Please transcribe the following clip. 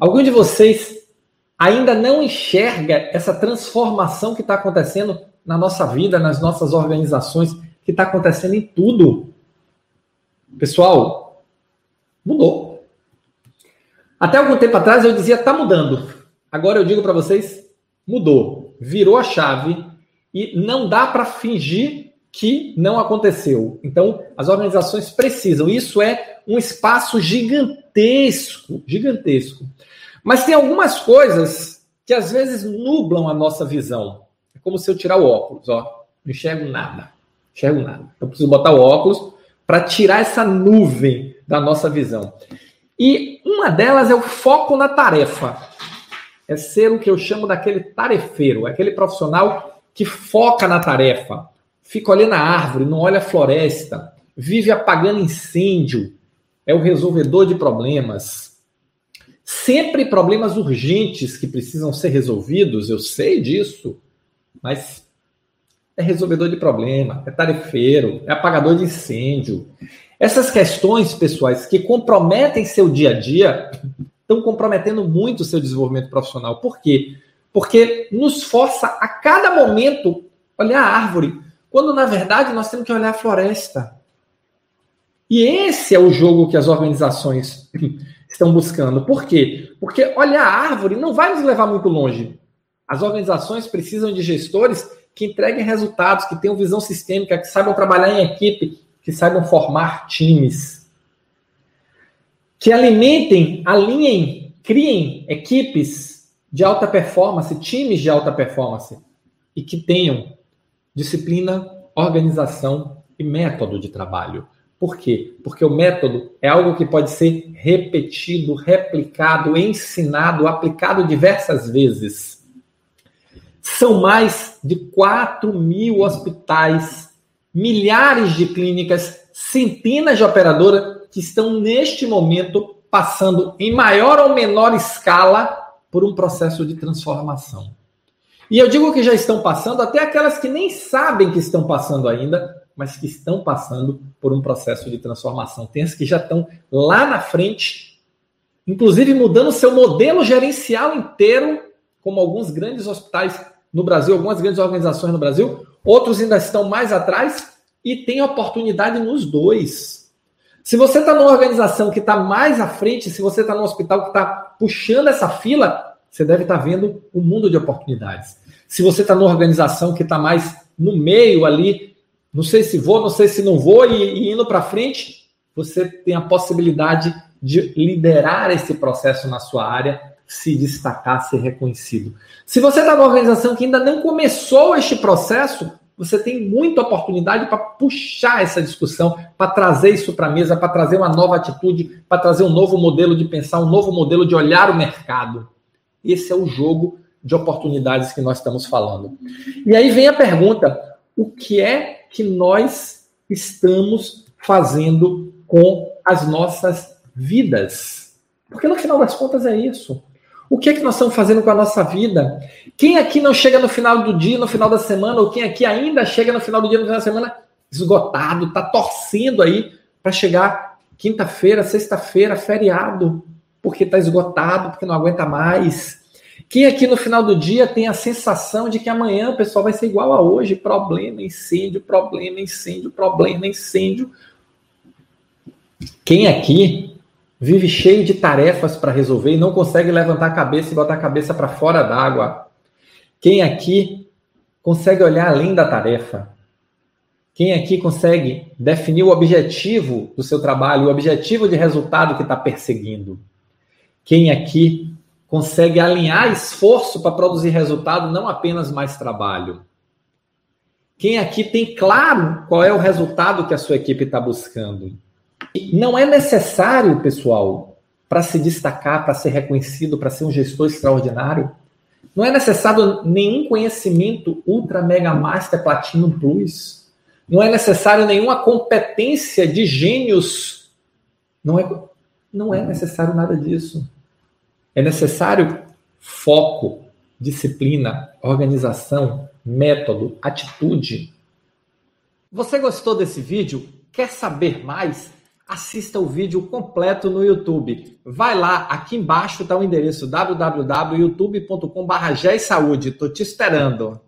Algum de vocês ainda não enxerga essa transformação que está acontecendo na nossa vida, nas nossas organizações, que está acontecendo em tudo? Pessoal, mudou. Até algum tempo atrás eu dizia está mudando. Agora eu digo para vocês, mudou. Virou a chave e não dá para fingir que não aconteceu. Então, as organizações precisam. Isso é um espaço gigantesco, gigantesco. Mas tem algumas coisas que às vezes nublam a nossa visão. É como se eu tirar o óculos, ó. Não enxergo nada. Não enxergo nada. Eu preciso botar o óculos para tirar essa nuvem da nossa visão. E uma delas é o foco na tarefa. É ser o que eu chamo daquele tarefeiro, aquele profissional que foca na tarefa, fica olhando a árvore, não olha a floresta, vive apagando incêndio, é o resolvedor de problemas, sempre problemas urgentes que precisam ser resolvidos, eu sei disso, mas é resolvedor de problema, é tarefeiro, é apagador de incêndio. Essas questões pessoais que comprometem seu dia a dia estão comprometendo muito o seu desenvolvimento profissional. Por quê? Porque nos força a cada momento olhar a árvore, quando na verdade nós temos que olhar a floresta. E esse é o jogo que as organizações estão buscando. Por quê? Porque olhar a árvore não vai nos levar muito longe. As organizações precisam de gestores que entreguem resultados, que tenham visão sistêmica, que saibam trabalhar em equipe, que saibam formar times. Que alimentem, alinhem, criem equipes de alta performance, times de alta performance e que tenham disciplina, organização e método de trabalho. Por quê? Porque o método é algo que pode ser repetido, replicado, ensinado, aplicado diversas vezes. São mais de 4 mil hospitais, milhares de clínicas, centenas de operadoras que estão neste momento passando em maior ou menor escala por um processo de transformação. E eu digo que já estão passando, até aquelas que nem sabem que estão passando ainda, mas que estão passando por um processo de transformação. Tem as que já estão lá na frente, inclusive mudando seu modelo gerencial inteiro, como alguns grandes hospitais no Brasil, algumas grandes organizações no Brasil, outros ainda estão mais atrás e tem oportunidade nos dois. Se você está numa organização que está mais à frente, se você está num hospital que está puxando essa fila, você deve estar tá vendo um mundo de oportunidades. Se você está numa organização que está mais no meio ali, não sei se vou, não sei se não vou, e, e indo para frente, você tem a possibilidade de liderar esse processo na sua área, se destacar, ser reconhecido. Se você está numa organização que ainda não começou este processo, você tem muita oportunidade para puxar essa discussão, para trazer isso para a mesa, para trazer uma nova atitude, para trazer um novo modelo de pensar, um novo modelo de olhar o mercado. Esse é o jogo de oportunidades que nós estamos falando. E aí vem a pergunta: o que é que nós estamos fazendo com as nossas vidas. Porque no final das contas é isso. O que é que nós estamos fazendo com a nossa vida? Quem aqui não chega no final do dia, no final da semana, ou quem aqui ainda chega no final do dia, no final da semana, esgotado, está torcendo aí para chegar quinta-feira, sexta-feira, feriado, porque está esgotado, porque não aguenta mais, quem aqui no final do dia tem a sensação de que amanhã o pessoal vai ser igual a hoje? Problema, incêndio, problema, incêndio, problema, incêndio. Quem aqui vive cheio de tarefas para resolver e não consegue levantar a cabeça e botar a cabeça para fora d'água? Quem aqui consegue olhar além da tarefa? Quem aqui consegue definir o objetivo do seu trabalho, o objetivo de resultado que está perseguindo? Quem aqui consegue alinhar esforço para produzir resultado, não apenas mais trabalho. Quem aqui tem claro qual é o resultado que a sua equipe está buscando? Não é necessário, pessoal, para se destacar, para ser reconhecido, para ser um gestor extraordinário, não é necessário nenhum conhecimento Ultra Mega Master Platinum Plus. Não é necessário nenhuma competência de gênios. Não é, não é necessário nada disso. É necessário foco, disciplina, organização, método, atitude. Você gostou desse vídeo? Quer saber mais? assista o vídeo completo no YouTube. Vai lá, aqui embaixo está o endereço www.youtube.com.br Saúde. Estou te esperando.